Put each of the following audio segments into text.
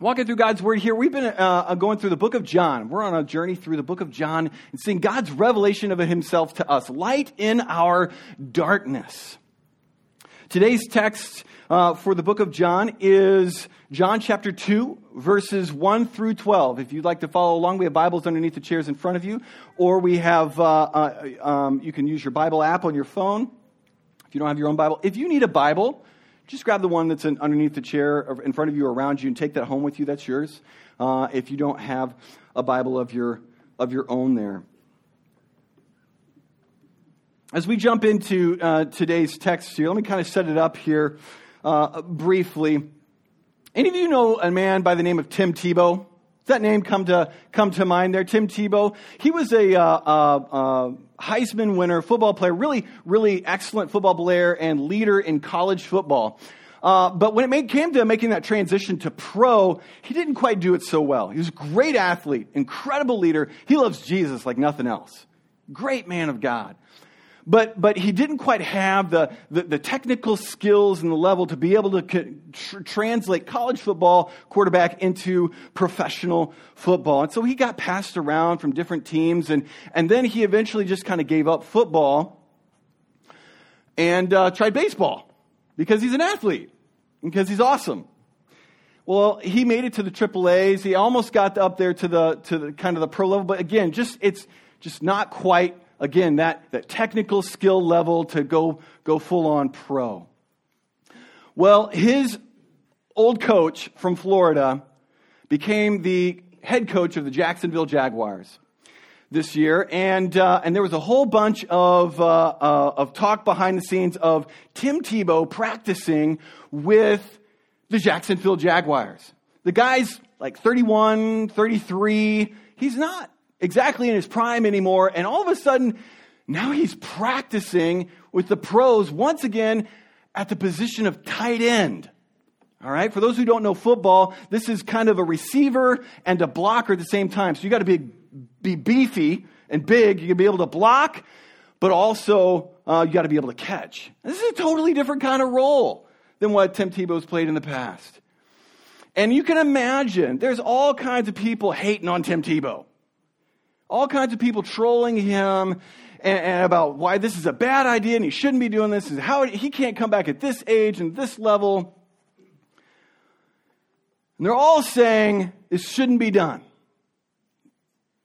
walking through God's Word here. We've been uh, going through the book of John. We're on a journey through the book of John and seeing God's revelation of Himself to us, light in our darkness. Today's text uh, for the book of John is John chapter 2, verses 1 through 12. If you'd like to follow along, we have Bibles underneath the chairs in front of you, or we have, uh, uh, um, you can use your Bible app on your phone if you don't have your own Bible. If you need a Bible, just grab the one that's in, underneath the chair in front of you around you and take that home with you. That's yours. Uh, if you don't have a Bible of your, of your own there. As we jump into uh, today's text here, let me kind of set it up here uh, briefly. Any of you know a man by the name of Tim Tebow? That name come to, come to mind there? Tim Tebow. He was a uh, uh, uh Heisman winner, football player, really, really excellent football player and leader in college football. Uh, but when it made, came to making that transition to pro, he didn't quite do it so well. He was a great athlete, incredible leader. He loves Jesus like nothing else. Great man of God but, but he didn't quite have the, the, the technical skills and the level to be able to tr- translate college football quarterback into professional football. And so he got passed around from different teams, and, and then he eventually just kind of gave up football and uh, tried baseball because he's an athlete, because he's awesome. Well, he made it to the Triple A's. He almost got up there to the to the kind of the pro level, but again, just it's just not quite again, that, that technical skill level to go, go full on pro. Well, his old coach from Florida became the head coach of the Jacksonville Jaguars this year, and uh, and there was a whole bunch of uh, uh, of talk behind the scenes of Tim Tebow practicing with the Jacksonville Jaguars. The guy's like 31, 33. He's not exactly in his prime anymore. And all of a sudden, now he's practicing with the pros once again at the position of tight end. All right. For those who don't know football, this is kind of a receiver and a blocker at the same time. So you got to be, be beefy and big. You can be able to block, but also uh, you got to be able to catch. This is a totally different kind of role than what Tim Tebow's played in the past. And you can imagine there's all kinds of people hating on Tim Tebow. All kinds of people trolling him and, and, about why this is a bad idea and he shouldn't be doing this and how he can't come back at this age and this level. And they're all saying this shouldn't be done.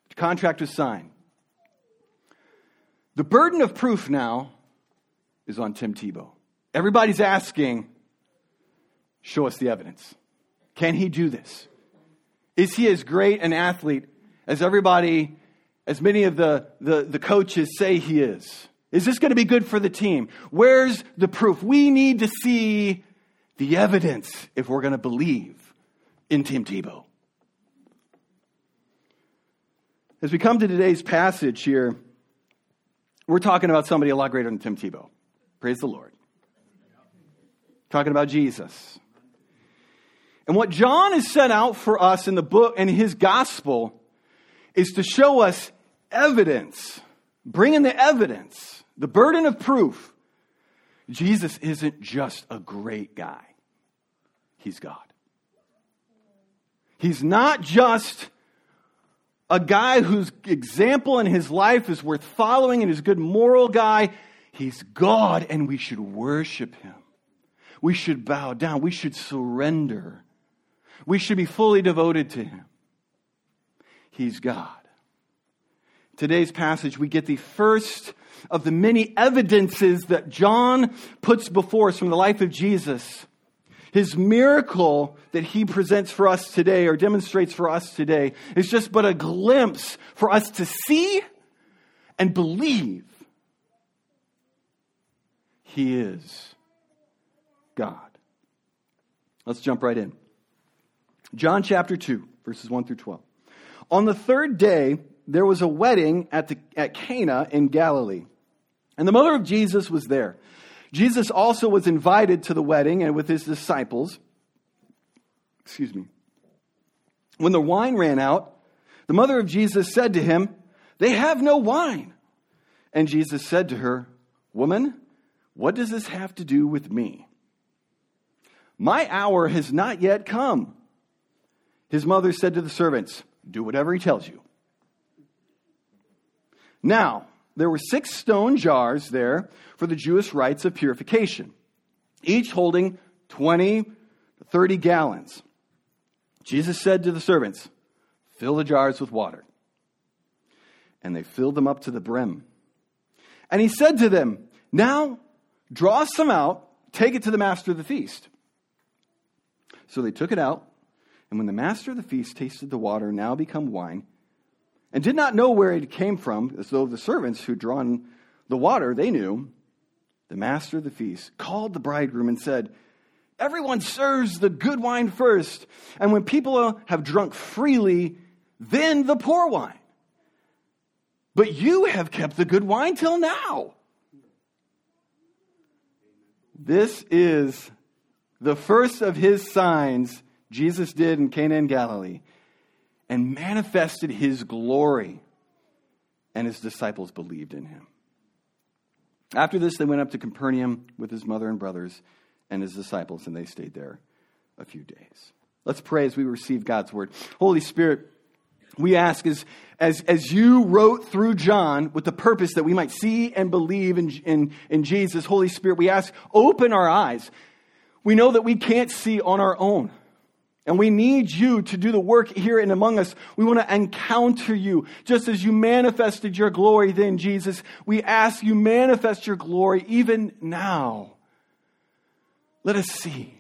The contract was signed. The burden of proof now is on Tim Tebow. Everybody's asking, show us the evidence. Can he do this? Is he as great an athlete as everybody as many of the, the, the coaches say he is? Is this going to be good for the team? Where's the proof? We need to see the evidence if we're going to believe in Tim Tebow. As we come to today's passage here, we're talking about somebody a lot greater than Tim Tebow. Praise the Lord. Talking about Jesus. And what John has set out for us in the book and his gospel is to show us evidence, bring in the evidence, the burden of proof. Jesus isn't just a great guy, he's God. He's not just a guy whose example in his life is worth following and is a good moral guy. He's God, and we should worship him. We should bow down. We should surrender. We should be fully devoted to him. He's God. Today's passage, we get the first of the many evidences that John puts before us from the life of Jesus. His miracle that he presents for us today or demonstrates for us today is just but a glimpse for us to see and believe he is God. Let's jump right in. John chapter 2, verses 1 through 12. On the third day, there was a wedding at, the, at Cana in Galilee, and the mother of Jesus was there. Jesus also was invited to the wedding and with his disciples. Excuse me. When the wine ran out, the mother of Jesus said to him, They have no wine. And Jesus said to her, Woman, what does this have to do with me? My hour has not yet come. his mother said to the servants, Do whatever he tells you. Now, there were six stone jars there for the Jewish rites of purification, each holding 20 30 gallons. Jesus said to the servants, Fill the jars with water. And they filled them up to the brim. And he said to them, Now draw some out, take it to the master of the feast. So they took it out, and when the master of the feast tasted the water now become wine, and did not know where it came from, as though the servants who'd drawn the water, they knew, the master of the feast called the bridegroom and said, Everyone serves the good wine first, and when people have drunk freely, then the poor wine. But you have kept the good wine till now. This is the first of his signs Jesus did in Cana in Galilee and manifested his glory, and his disciples believed in him. After this, they went up to Capernaum with his mother and brothers and his disciples, and they stayed there a few days. Let's pray as we receive God's word. Holy Spirit, we ask as, as, as you wrote through John with the purpose that we might see and believe in, in, in Jesus, Holy Spirit, we ask, open our eyes. We know that we can't see on our own. And we need you to do the work here and among us. We want to encounter you. Just as you manifested your glory then, Jesus, we ask you manifest your glory even now. Let us see.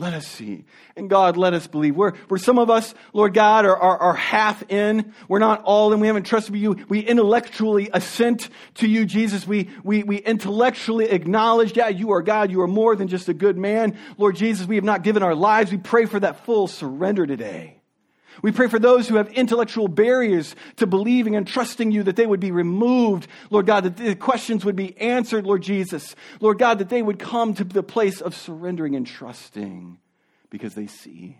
Let us see. And God, let us believe. Where, where some of us, Lord God, are, are, are half in, we're not all in, we haven't trusted you. We intellectually assent to you, Jesus. We, we, we intellectually acknowledge, yeah, you are God. You are more than just a good man. Lord Jesus, we have not given our lives. We pray for that full surrender today. We pray for those who have intellectual barriers to believing and trusting you that they would be removed. Lord God, that the questions would be answered, Lord Jesus. Lord God, that they would come to the place of surrendering and trusting because they see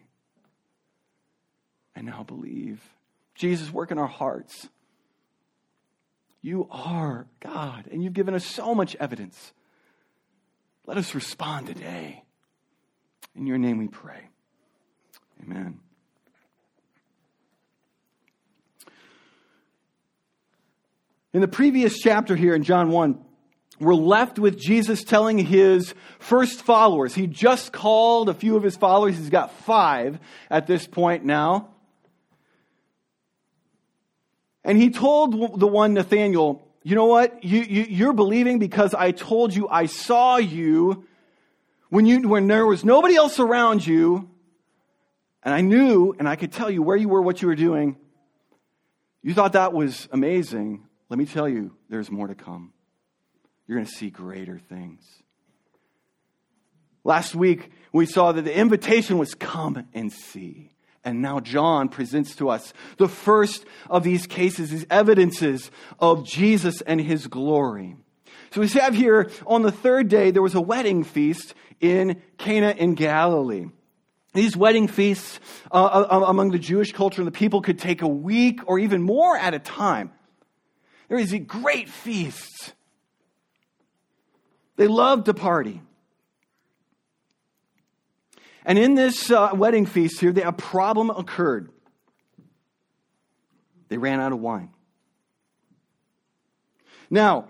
and now believe. Jesus, work in our hearts. You are God, and you've given us so much evidence. Let us respond today. In your name we pray. Amen. In the previous chapter here in John 1, we're left with Jesus telling his first followers. He just called a few of his followers. He's got five at this point now. And he told the one Nathaniel, you know what? You, you, you're believing because I told you I saw you when, you when there was nobody else around you, and I knew and I could tell you where you were, what you were doing. You thought that was amazing. Let me tell you, there's more to come. You're going to see greater things. Last week, we saw that the invitation was come and see. And now John presents to us the first of these cases, these evidences of Jesus and his glory. So we have here on the third day, there was a wedding feast in Cana in Galilee. These wedding feasts uh, uh, among the Jewish culture and the people could take a week or even more at a time. There is a great feast. They loved to party. And in this uh, wedding feast here, a problem occurred. They ran out of wine. Now,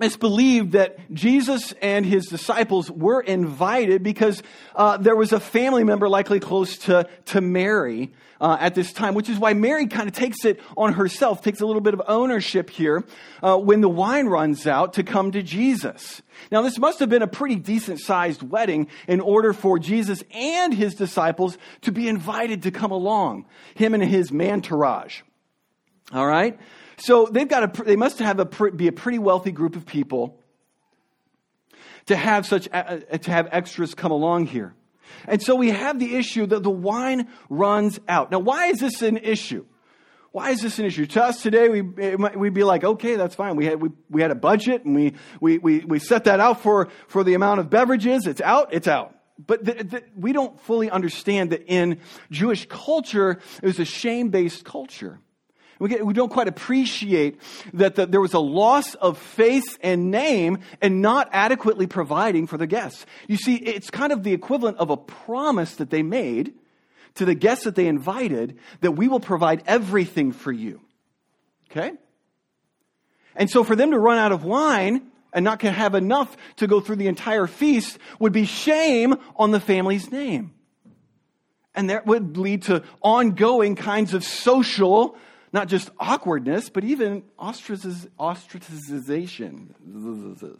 it's believed that Jesus and his disciples were invited because uh, there was a family member likely close to, to Mary uh, at this time, which is why Mary kind of takes it on herself, takes a little bit of ownership here uh, when the wine runs out to come to Jesus. Now, this must have been a pretty decent sized wedding in order for Jesus and his disciples to be invited to come along, him and his mantourage. All right? So they've got a, they must have a, be a pretty wealthy group of people to have such, uh, to have extras come along here. And so we have the issue that the wine runs out. Now, why is this an issue? Why is this an issue? To us today, we, we'd be like, okay, that's fine. We had, we, we had a budget and we, we, we, we set that out for, for the amount of beverages. It's out, it's out. But the, the, we don't fully understand that in Jewish culture, it was a shame based culture. We, get, we don't quite appreciate that the, there was a loss of face and name and not adequately providing for the guests. You see, it's kind of the equivalent of a promise that they made to the guests that they invited that we will provide everything for you. Okay? And so for them to run out of wine and not have enough to go through the entire feast would be shame on the family's name. And that would lead to ongoing kinds of social, not just awkwardness, but even ostracization. I'm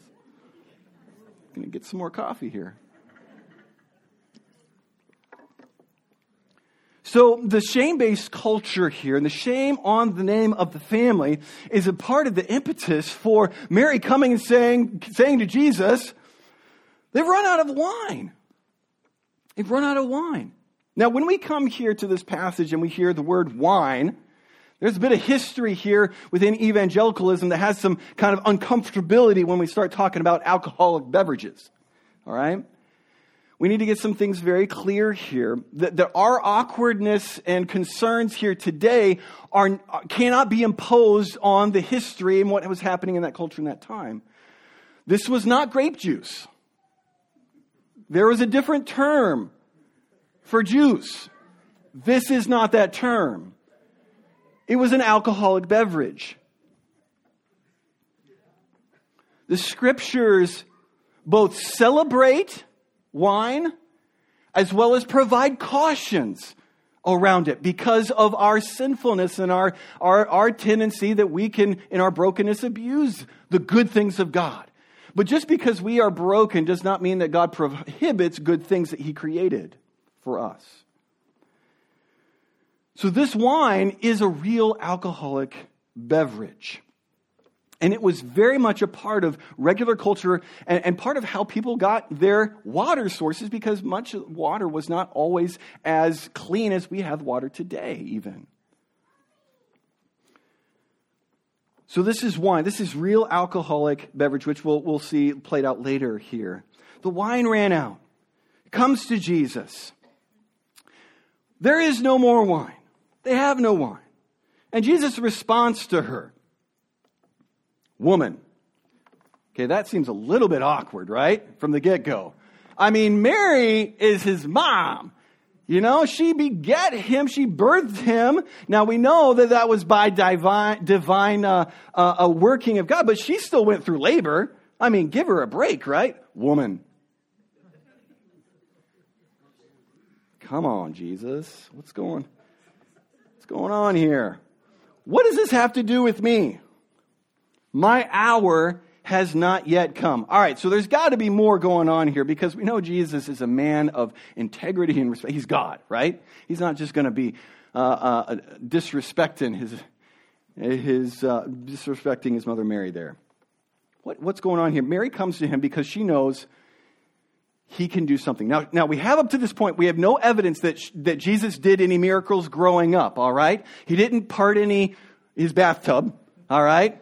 Gonna get some more coffee here. So, the shame based culture here and the shame on the name of the family is a part of the impetus for Mary coming and saying, saying to Jesus, They've run out of wine. They've run out of wine. Now, when we come here to this passage and we hear the word wine, there's a bit of history here within evangelicalism that has some kind of uncomfortability when we start talking about alcoholic beverages. All right? we need to get some things very clear here that, that our awkwardness and concerns here today are, cannot be imposed on the history and what was happening in that culture in that time. This was not grape juice. There was a different term for juice. This is not that term. It was an alcoholic beverage. The scriptures both celebrate wine, as well as provide cautions around it because of our sinfulness and our, our, our tendency that we can, in our brokenness, abuse the good things of God. But just because we are broken does not mean that God prohibits good things that He created for us. So, this wine is a real alcoholic beverage. And it was very much a part of regular culture and, and, part of how people got their water sources because much water was not always as clean as we have water today, even. So, this is wine. This is real alcoholic beverage, which we'll, we'll see played out later here. The wine ran out. It comes to Jesus. There is no more wine. They have no wine. And Jesus responds to her woman. Okay, that seems a little bit awkward, right? From the get go. I mean, Mary is his mom. You know, she beget him, she birthed him. Now we know that that was by divine, divine uh, uh, working of God, but she still went through labor. I mean, give her a break, right? Woman. Come on, Jesus. What's going, what's going on here? What does this have to do with me? My hour has not yet come. All right, so there's got to be more going on here because we know Jesus is a man of integrity and respect. He's God, right? He's not just going to be uh, uh, disrespecting his, his uh, disrespecting his mother Mary there. What, what's going on here? Mary comes to him because she knows he can do something. Now, now we have up to this point, we have no evidence that, that Jesus did any miracles growing up, all right? He didn't part any his bathtub, all right?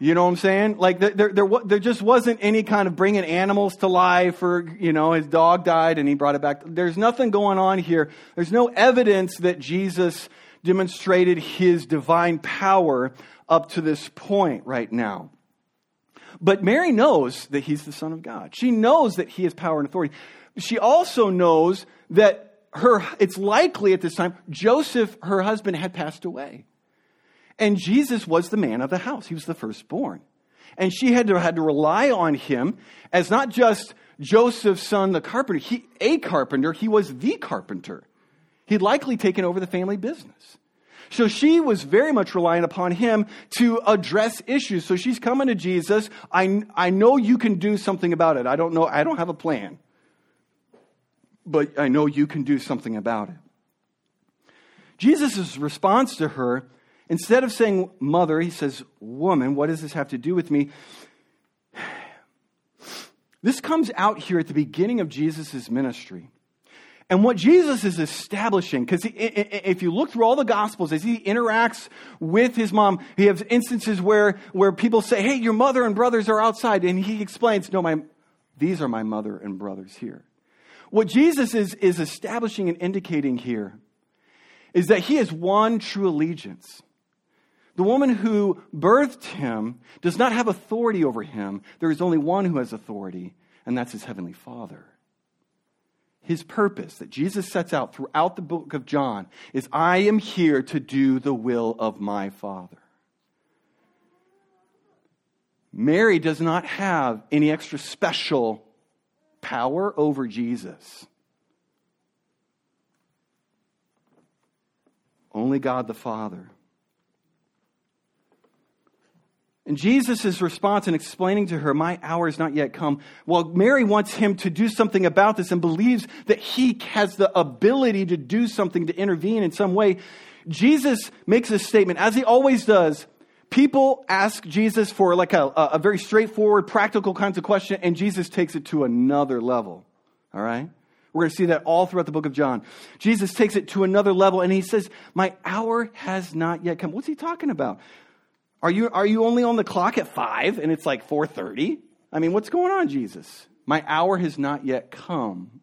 You know what I'm saying? Like there, there, there, there, just wasn't any kind of bringing animals to life or, you know, his dog died and he brought it back. There's nothing going on here. There's no evidence that Jesus demonstrated his divine power up to this point right now. But Mary knows that he's the Son of God. She knows that he has power and authority. She also knows that her, it's likely at this time, Joseph, her husband, had passed away. And Jesus was the man of the house. He was the firstborn. And she had to, had to rely on him as not just Joseph's son, the carpenter, he, a carpenter, he was the carpenter. He'd likely taken over the family business. So she was very much relying upon him to address issues. So she's coming to Jesus. I, I know you can do something about it. I don't know. I don't have a plan. But I know you can do something about it. Jesus' response to her Instead of saying mother, he says woman. What does this have to do with me? This comes out here at the beginning of Jesus' ministry. And what Jesus is establishing, because if you look through all the Gospels, as he interacts with his mom, he has instances where, where people say, Hey, your mother and brothers are outside. And he explains, No, my, these are my mother and brothers here. What Jesus is, is establishing and indicating here is that he has one true allegiance. The woman who birthed him does not have authority over him. There is only one who has authority, and that's his heavenly Father. His purpose that Jesus sets out throughout the book of John is I am here to do the will of my Father. Mary does not have any extra special power over Jesus. Only God the Father. And Jesus' response in explaining to her, My hour has not yet come, while Mary wants him to do something about this and believes that he has the ability to do something to intervene in some way, Jesus makes a statement, as he always does. People ask Jesus for like a, a very straightforward, practical kinds of question, and Jesus takes it to another level. All right? We're going to see that all throughout the book of John. Jesus takes it to another level and he says, My hour has not yet come. What's he talking about? Are you, are you only on the clock at 5 and it's like 4.30? I mean, what's going on, Jesus? My hour has not yet come.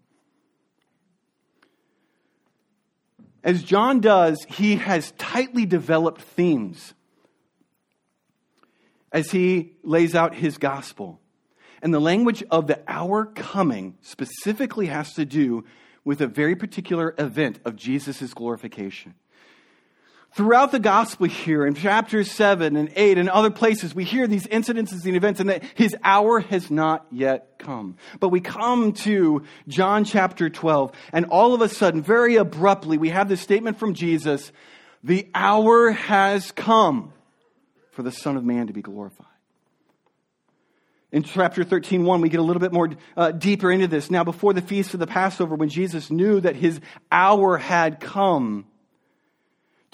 As John does, he has tightly developed themes as he lays out his gospel. And the language of the hour coming specifically has to do with a very particular event of Jesus' glorification. Throughout the gospel here in chapters 7 and 8 and other places, we hear these incidences and events and that his hour has not yet come. But we come to John chapter 12 and all of a sudden, very abruptly, we have this statement from Jesus, the hour has come for the Son of Man to be glorified. In chapter 13, 1, we get a little bit more uh, deeper into this. Now, before the feast of the Passover, when Jesus knew that his hour had come,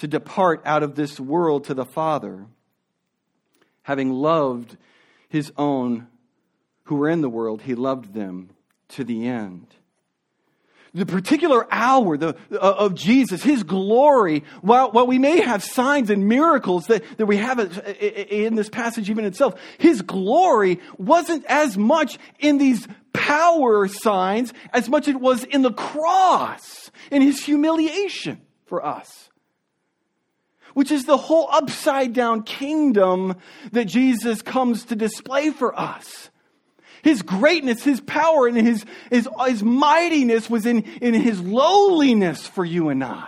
to depart out of this world to the Father, having loved his own who were in the world, he loved them to the end. The particular hour the, uh, of Jesus, his glory, while, while we may have signs and miracles that, that we have in this passage even itself, his glory wasn't as much in these power signs as much as it was in the cross, in his humiliation for us which is the whole upside down kingdom that Jesus comes to display for us. His greatness, His power, and His, His, His mightiness was in, in His lowliness for you and I.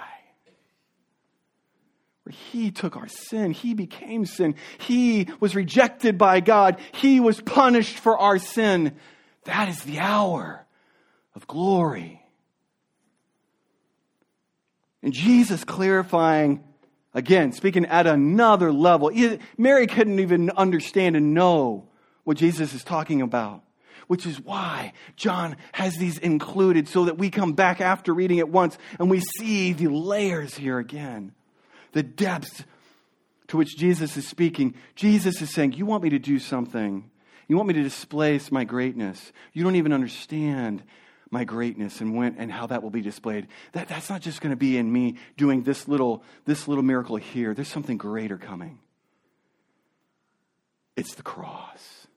Where He took our sin, He became sin, He was rejected by God, He was punished for our sin. That is the hour of glory. And Jesus clarifying Again, speaking at another level. Mary couldn't even understand and know what Jesus is talking about, which is why John has these included so that we come back after reading it once and we see the layers here again. The depths to which Jesus is speaking. Jesus is saying, You want me to do something. You want me to displace my greatness. You don't even understand my greatness and when and how that will be displayed. That, that's not just going to be in me doing this little, this little miracle here. There's something greater coming. It's the cross.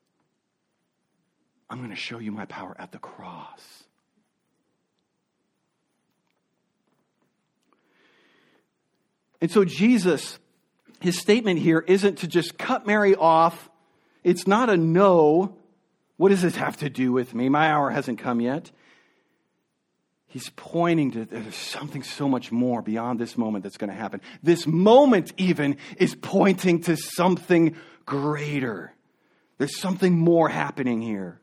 I'm going to show you my power at the cross. And so, Jesus, his statement here isn't to just cut Mary off. It's not a no. What does this have to do with me? My hour hasn't come yet. He's pointing to there's something so much more beyond this moment that's going to happen. This moment, even, is pointing to something greater. There's something more happening here.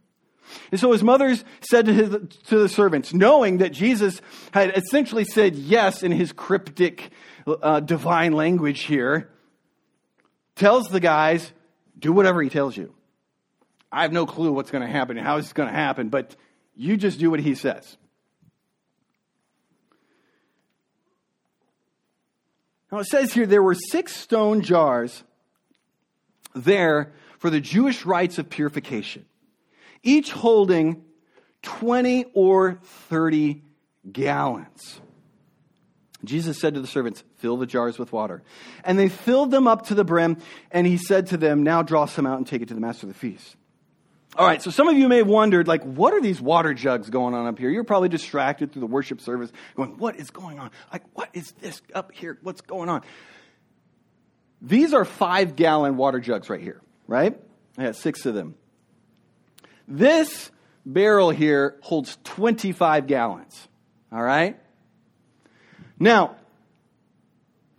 And so his mothers said to, his, to the servants, knowing that Jesus had essentially said yes in his cryptic uh, divine language here, tells the guys, do whatever he tells you. I have no clue what's going to happen and how it's going to happen, but you just do what he says. Now it says here there were six stone jars there for the Jewish rites of purification, each holding 20 or 30 gallons. Jesus said to the servants, Fill the jars with water. And they filled them up to the brim, and he said to them, Now draw some out and take it to the master of the feast. All right, so some of you may have wondered, like, what are these water jugs going on up here? You're probably distracted through the worship service, going, what is going on? Like, what is this up here? What's going on? These are five gallon water jugs right here, right? I got six of them. This barrel here holds 25 gallons. All right? Now,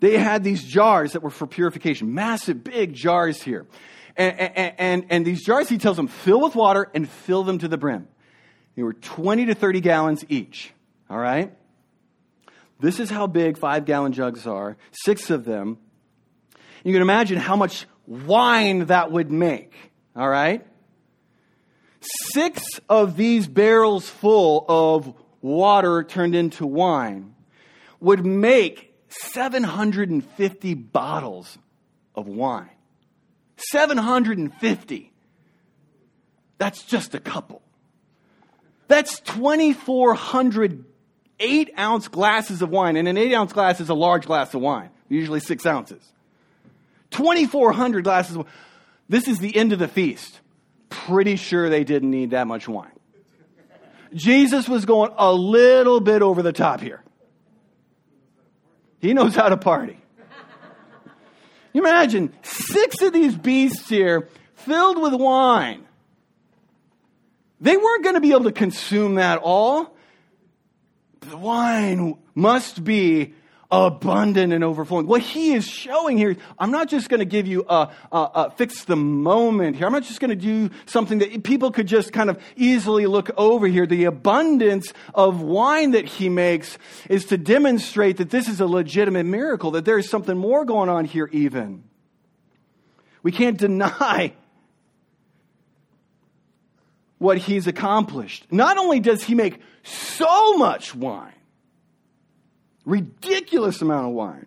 they had these jars that were for purification, massive, big jars here. And, and, and, these jars, he tells them, fill with water and fill them to the brim. They were 20 to 30 gallons each. All right? This is how big five gallon jugs are, six of them. You can imagine how much wine that would make. All right? Six of these barrels full of water turned into wine would make 750 bottles of wine. 750. That's just a couple. That's 2,400 eight ounce glasses of wine. And an eight ounce glass is a large glass of wine, usually six ounces. 2,400 glasses of This is the end of the feast. Pretty sure they didn't need that much wine. Jesus was going a little bit over the top here. He knows how to party. You imagine six of these beasts here filled with wine. They weren't going to be able to consume that all. The wine must be abundant and overflowing. What he is showing here, I'm not just going to give you a, a, a, fix the moment here. I'm not just going to do something that people could just kind of easily look over here. The abundance of wine that he makes is to demonstrate that this is a legitimate miracle, that there is something more going on here even. We can't deny what he's accomplished. Not only does he make so much wine, ridiculous amount of wine.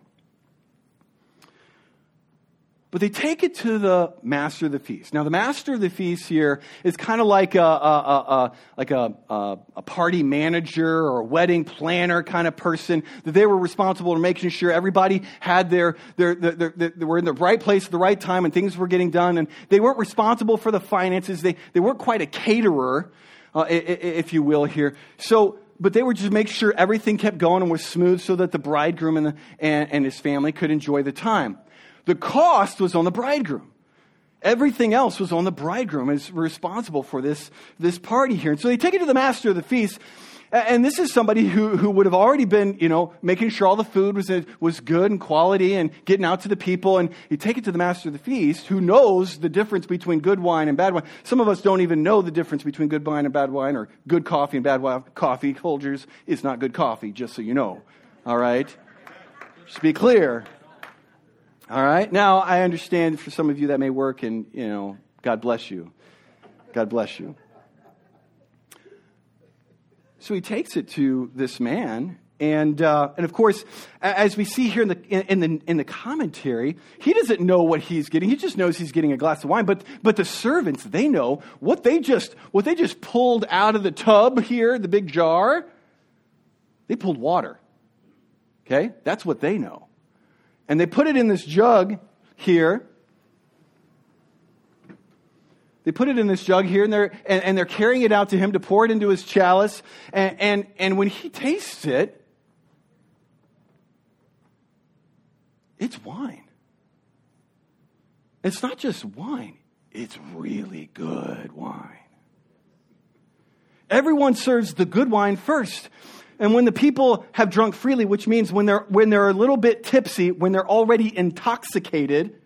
But they take it to the master of the feast. Now, the master of the feast here is kind of like a, a, a, like a, a, party manager or a wedding planner kind of person. That they were responsible for making sure everybody had their, their, their, their, they were in the right place at the right time and things were getting done. And they weren't responsible for the finances. They, they weren't quite a caterer, uh, if you will, here. So but they were just make sure everything kept going and was smooth so that the bridegroom and, the, and, and his family could enjoy the time. The cost was on the bridegroom. Everything else was on the bridegroom is responsible for this, this party here. And so they take it to the master of the feast and this is somebody who, who would have already been, you know, making sure all the food was, was good and quality and getting out to the people. And you take it to the master of the feast who knows the difference between good wine and bad wine. Some of us don't even know the difference between good wine and bad wine or good coffee and bad wine. Coffee, Folgers, is not good coffee, just so you know. All right? Just be clear. All right? Now, I understand for some of you that may work and, you know, God bless you. God bless you. So he takes it to this man. And, uh, and of course, as we see here in the, in, the, in the commentary, he doesn't know what he's getting. He just knows he's getting a glass of wine. But, but the servants, they know what they, just, what they just pulled out of the tub here, the big jar. They pulled water. Okay? That's what they know. And they put it in this jug here. They put it in this jug here and they're, and, and, they're carrying it out to him to pour it into his chalice. And, and, and when he tastes it, it's wine. It's not just wine, it's really good wine. Everyone serves the good wine first. And when the people have drunk freely, which means when they're, when they're a little bit tipsy, when they're already intoxicated,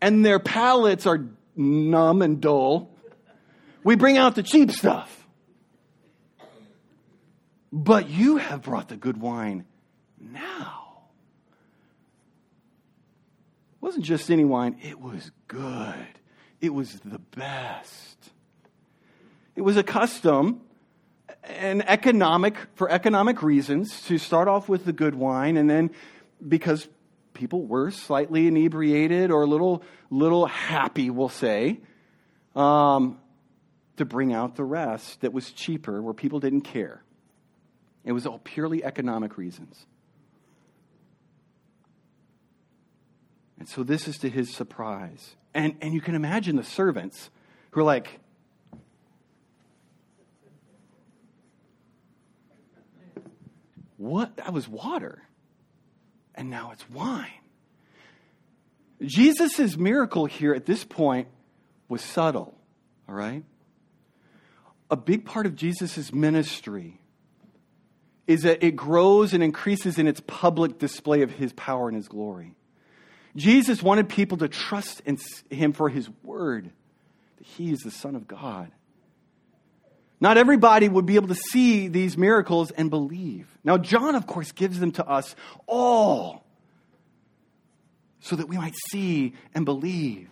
and their palates are numb and dull. We bring out the cheap stuff. But you have brought the good wine now. It wasn't just any wine, it was good. It was the best. It was a custom and economic, for economic reasons, to start off with the good wine and then because people were slightly inebriated or a little, little happy, we'll say, um, to bring out the rest that was cheaper, where people didn't care. It was all purely economic reasons. And so this is to his surprise. And, and you can imagine the servants who are like, What? That was water and now it's wine. Jesus' miracle here at this point was subtle, all right? A big part of Jesus' ministry is that it grows and increases in its public display of his power and his glory. Jesus wanted people to trust in him for his word, that he is the Son of God. Not everybody would be able to see these miracles and believe. Now, John, of course, gives them to us all so that we might see and believe.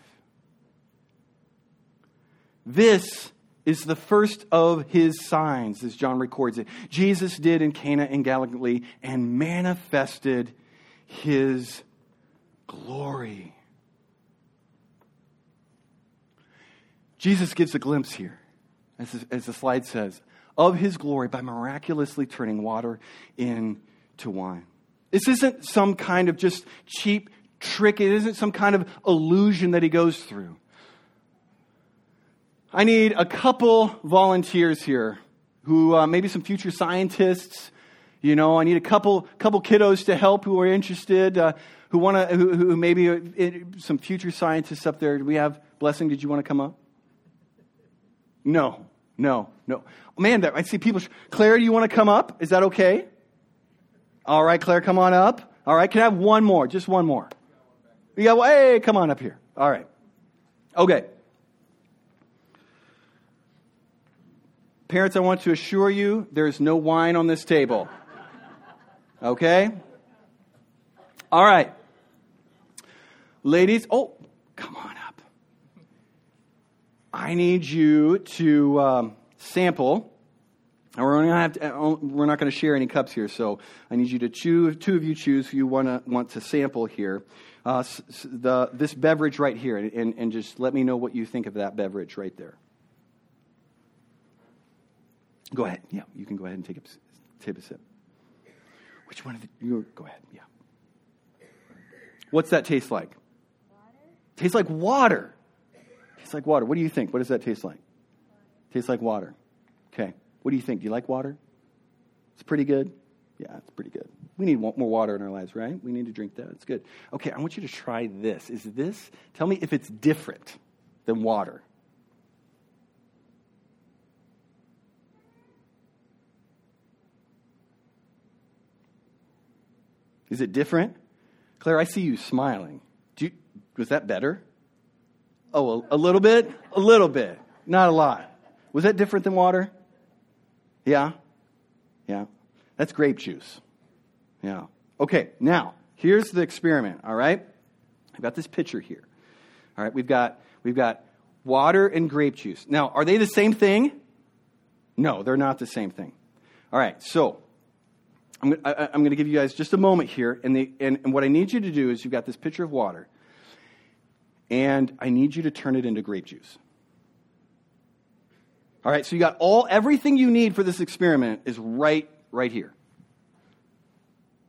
This is the first of his signs, as John records it. Jesus did in Cana in Galilee and manifested his glory. Jesus gives a glimpse here, as, as the slide says, of his glory by miraculously turning water into wine. This isn't some kind of just cheap trick, it isn't some kind of illusion that he goes through. I need a couple volunteers here who uh, maybe some future scientists. You know, I need a couple couple kiddos to help who are interested, uh, who want to, who, who, maybe uh, some future scientists up there. Do we have blessing? Did you want to come up? No, no, no. Man, I see people. Claire, do you want to come up? Is that okay? All right, Claire, come on up. All right, can I have one more? Just one more. You got, hey, come on up here. All right. Okay. Parents, I want to assure you there's no wine on this table. Okay? All right. Ladies, oh, come on up. I need you to um, sample. And we're, gonna have to, uh, we're not going to share any cups here, so I need you to choose. Two of you choose who you wanna, want to sample here. Uh, the, this beverage right here, and, and just let me know what you think of that beverage right there. Go ahead. Yeah, you can go ahead and take a, take a sip. Which one of the, you go ahead. Yeah. What's that taste like? Water. Tastes like water. Tastes like water. What do you think? What does that taste like? Tastes like water. Okay. What do you think? Do you like water? It's pretty good. Yeah, it's pretty good. We need more water in our lives, right? We need to drink that. It's good. Okay, I want you to try this. Is this, tell me if it's different than water. Is it different? Claire, I see you smiling. You, was that better? Oh, a, a little bit? A little bit. Not a lot. Was that different than water? Yeah? Yeah. That's grape juice. Yeah. Okay, now, here's the experiment, all right? I've got this pitcher here. All right, we've got we've got water and grape juice. Now, are they the same thing? No, they're not the same thing. All right, so I'm, I, am going to give you guys just a moment here, and, the, and, and what I need you to do is you've got this pitcher of water, and I need you to turn it into grape juice. All right, so you got all everything you need for this experiment is right right here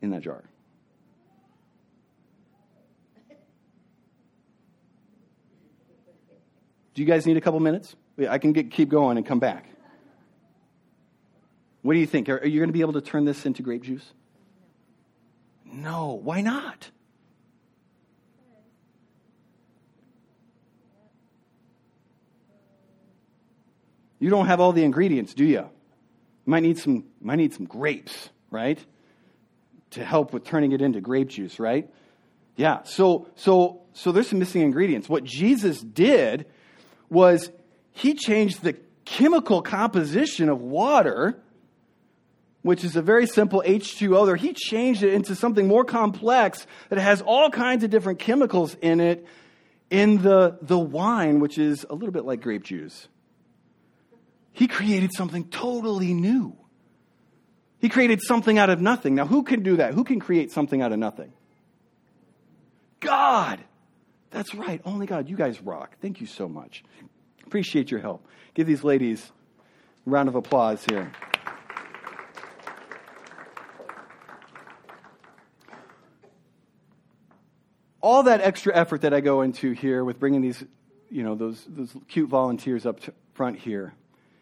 in that jar. Do you guys need a couple minutes? I can get, keep going and come back. What do you think? Are, are you going to be able to turn this into grape juice? No. Why not? You don't have all the ingredients, do you? You might need some, might need some grapes, right? To help with turning it into grape juice, right? Yeah. So, so, so there's some missing ingredients. What Jesus did was he changed the chemical composition of water which is a very simple H2O there, he changed it into something more complex that has all kinds of different chemicals in it in the, the wine, which is a little bit like grape juice. He created something totally new. He created something out of nothing. Now, who can do that? Who can create something out of nothing? God. That's right. Only God. You guys rock. Thank you so much. Appreciate your help. Give these ladies a round of applause here. all that extra effort that I go into here with bringing these, you know, those, those cute volunteers up front here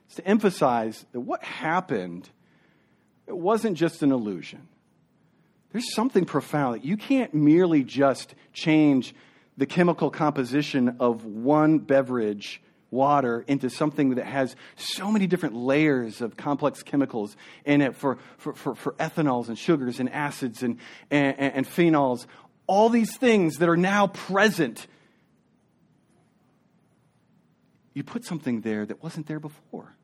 is to emphasize that what happened, it wasn't just an illusion. There's something profound that you can't merely just change the chemical composition of one beverage water into something that has so many different layers of complex chemicals in it for, for, for, for ethanols and sugars and acids and, and, and phenols, all these things that are now present. You put something there that wasn't there before.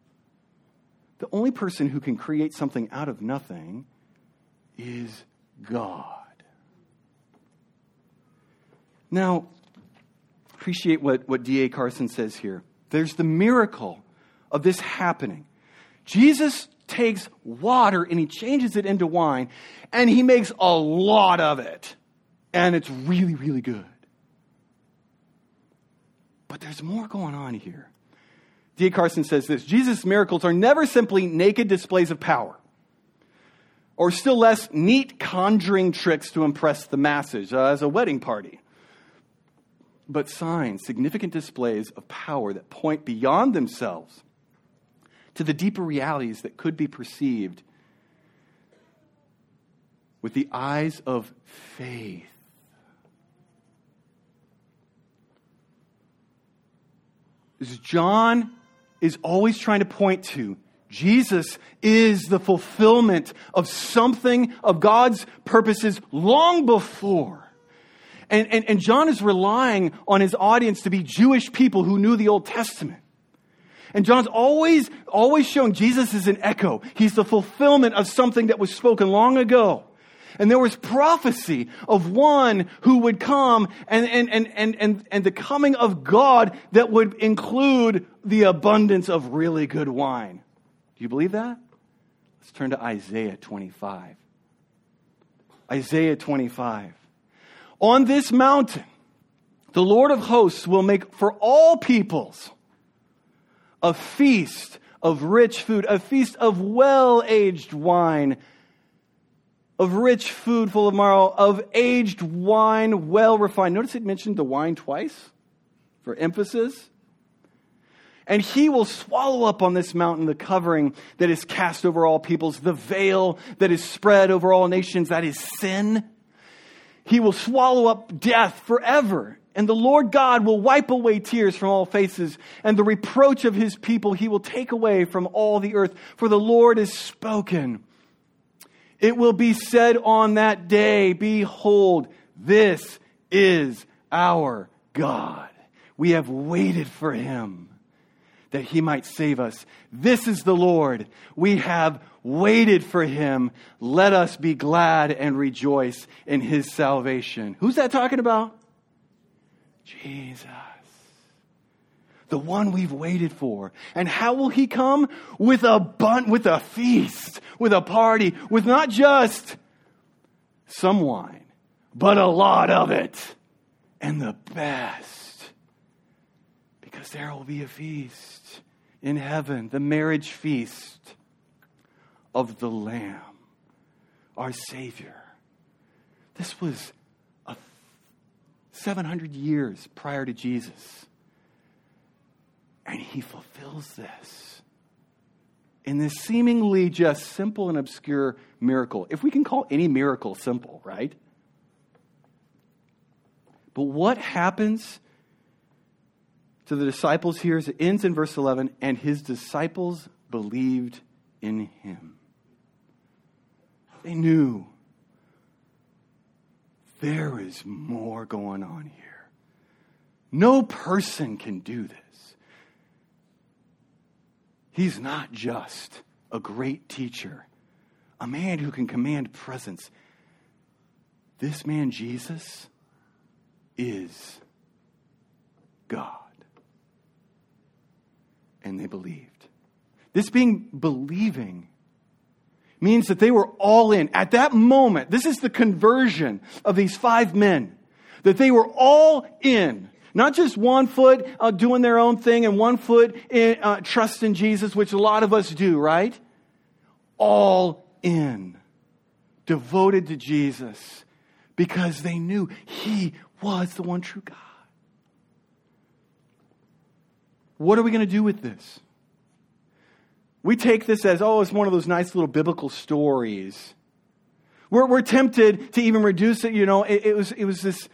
Only person who can create something out of nothing is God. Now, appreciate what, what D.A. Carson says here. There's the miracle of this happening. Jesus takes water and he changes it into wine, and he makes a lot of it. And it's really, really good. But there's more going on here. D. Carson says this Jesus' miracles are never simply naked displays of power, or still less, neat conjuring tricks to impress the masses uh, as a wedding party but signs, significant displays of power that point beyond themselves to the deeper realities that could be perceived with the eyes of faith. As John is always trying to point to, Jesus is the fulfillment of something of God's purposes long before and, and, and John is relying on his audience to be Jewish people who knew the Old Testament. And John's always, always showing Jesus is an echo. He's the fulfillment of something that was spoken long ago. And there was prophecy of one who would come and, and, and, and, and, and the coming of God that would include the abundance of really good wine. Do you believe that? Let's turn to Isaiah 25. Isaiah 25. On this mountain, the Lord of hosts will make for all peoples a feast of rich food, a feast of well aged wine, of rich food full of marrow, of aged wine well refined. Notice it mentioned the wine twice for emphasis. And he will swallow up on this mountain the covering that is cast over all peoples, the veil that is spread over all nations, that is sin. He will swallow up death forever. And the Lord God will wipe away tears from all faces, and the reproach of his people he will take away from all the earth. For the Lord is spoken. It will be said on that day, Behold, this is our God. We have waited for him that he might save us. This is the Lord. We have waited for him. Let us be glad and rejoice in his salvation. Who's that talking about? Jesus. The one we've waited for. And how will he come? With a bun, with a feast, with a party, with not just some wine, but a lot of it. And the best. Because there will be a feast in heaven, the marriage feast of the Lamb, our Savior. This was a 700 years prior to Jesus. And he fulfills this in this seemingly just simple and obscure miracle. If we can call any miracle simple, right? But what happens to the disciples here is it ends in verse 11 and his disciples believed in him. They knew there is more going on here. No person can do this. He's not just a great teacher, a man who can command presence. This man, Jesus, is God. And they believed. This being believing means that they were all in. At that moment, this is the conversion of these five men, that they were all in. Not just one foot uh, doing their own thing and one foot in, uh, trust in Jesus, which a lot of us do, right? All in. Devoted to Jesus because they knew He was the one true God. What are we going to do with this? we take this as, oh, it's one of those nice little biblical stories. We're, we're tempted to even reduce it, you know, it, it was, it was this,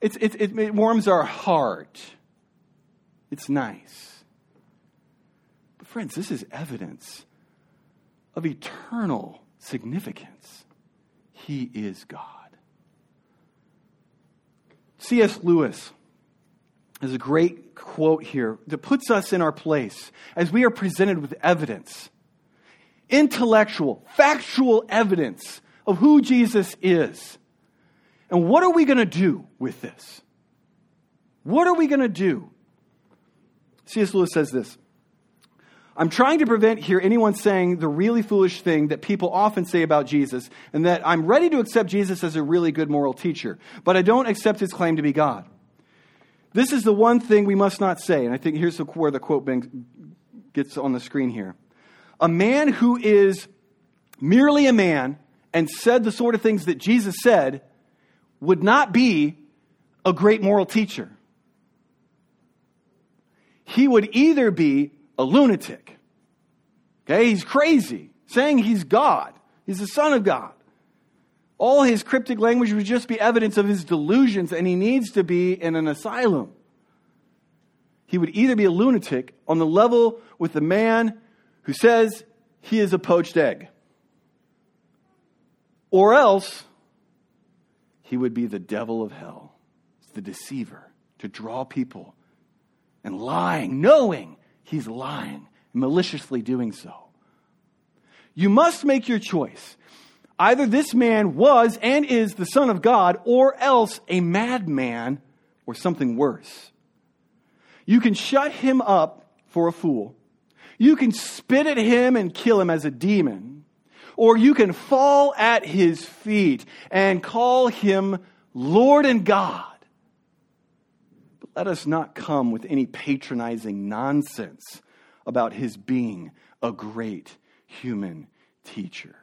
it's, it, it, it warms our heart. It's nice. But, friends, this is evidence of eternal significance. He is God. C.S. Lewis has a great quote here that puts us in our place as we are presented with evidence intellectual, factual evidence of who Jesus is. And what are we going to do with this? What are we going to do? C.S. Lewis says this I'm trying to prevent here anyone saying the really foolish thing that people often say about Jesus, and that I'm ready to accept Jesus as a really good moral teacher, but I don't accept his claim to be God. This is the one thing we must not say, and I think here's where the quote gets on the screen here. A man who is merely a man and said the sort of things that Jesus said would not be a great moral teacher. He would either be a lunatic. Okay, he's crazy, saying he's God, he's the Son of God. All his cryptic language would just be evidence of his delusions, and he needs to be in an asylum. He would either be a lunatic on the level with the man who says he is a poached egg, or else he would be the devil of hell, the deceiver, to draw people and lying, knowing he's lying, maliciously doing so. You must make your choice. Either this man was and is the Son of God, or else a madman or something worse. You can shut him up for a fool. You can spit at him and kill him as a demon. Or you can fall at his feet and call him Lord and God. But let us not come with any patronizing nonsense about his being a great human teacher.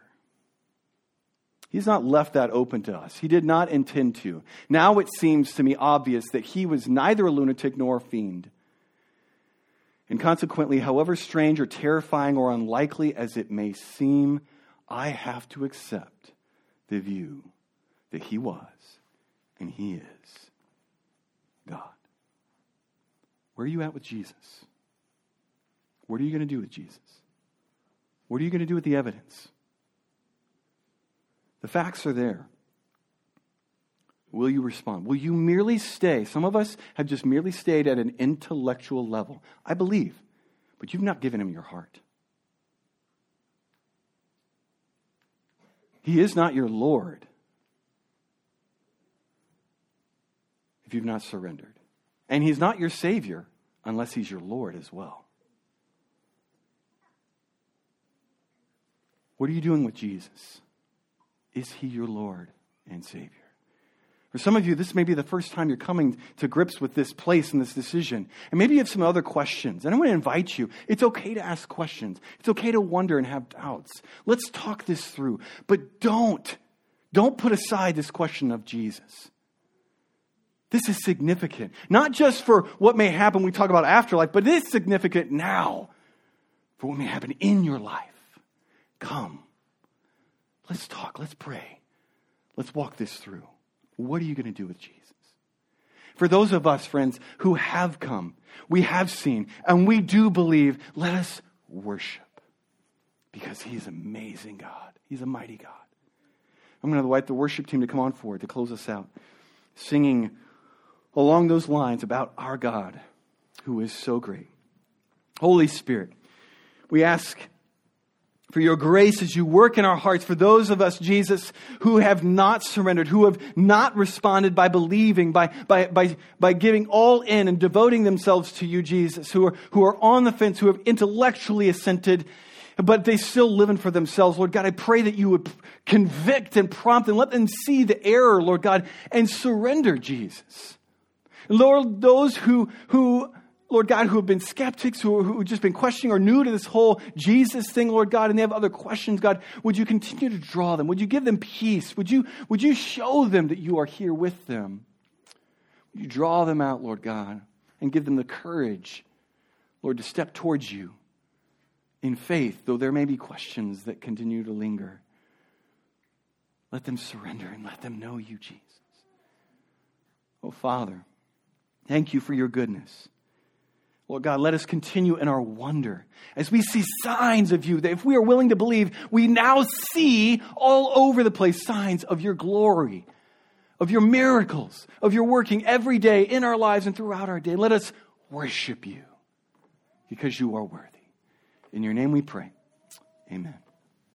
He's not left that open to us. He did not intend to. Now it seems to me obvious that he was neither a lunatic nor a fiend. And consequently, however strange or terrifying or unlikely as it may seem, I have to accept the view that he was and he is God. Where are you at with Jesus? What are you going to do with Jesus? What are you going to do with the evidence? The facts are there. Will you respond? Will you merely stay? Some of us have just merely stayed at an intellectual level. I believe, but you've not given him your heart. He is not your Lord if you've not surrendered. And he's not your Savior unless he's your Lord as well. What are you doing with Jesus? Is he your Lord and Savior? For some of you, this may be the first time you're coming to grips with this place and this decision. And maybe you have some other questions. And I want to invite you. It's okay to ask questions. It's okay to wonder and have doubts. Let's talk this through. But don't, don't put aside this question of Jesus. This is significant. Not just for what may happen, we talk about afterlife, but it is significant now for what may happen in your life. Come. Let's talk. Let's pray. Let's walk this through. What are you going to do with Jesus? For those of us, friends, who have come, we have seen, and we do believe, let us worship because He's amazing God. He's a mighty God. I'm going to invite the worship team to come on forward to close us out, singing along those lines about our God who is so great. Holy Spirit, we ask for your grace as you work in our hearts. For those of us, Jesus, who have not surrendered, who have not responded by believing, by, by, by, by giving all in and devoting themselves to you, Jesus, who are, who are on the fence, who have intellectually assented, but they still living for themselves. Lord God, I pray that you would convict and prompt and let them see the error, Lord God, and surrender, Jesus. Lord, those who, who Lord God, who have been skeptics, who, who just been questioning, or new to this whole Jesus thing, Lord God, and they have other questions, God, would you continue to draw them? Would you give them peace? Would you, would you show them that you are here with them? Would you draw them out, Lord God, and give them the courage, Lord, to step towards you in faith, though there may be questions that continue to linger? Let them surrender and let them know you, Jesus. Oh, Father, thank you for your goodness. Lord God, let us continue in our wonder as we see signs of you, that if we are willing to believe, we now see all over the place signs of your glory, of your miracles, of your working every day in our lives and throughout our day. Let us worship you because you are worthy. In your name we pray. Amen.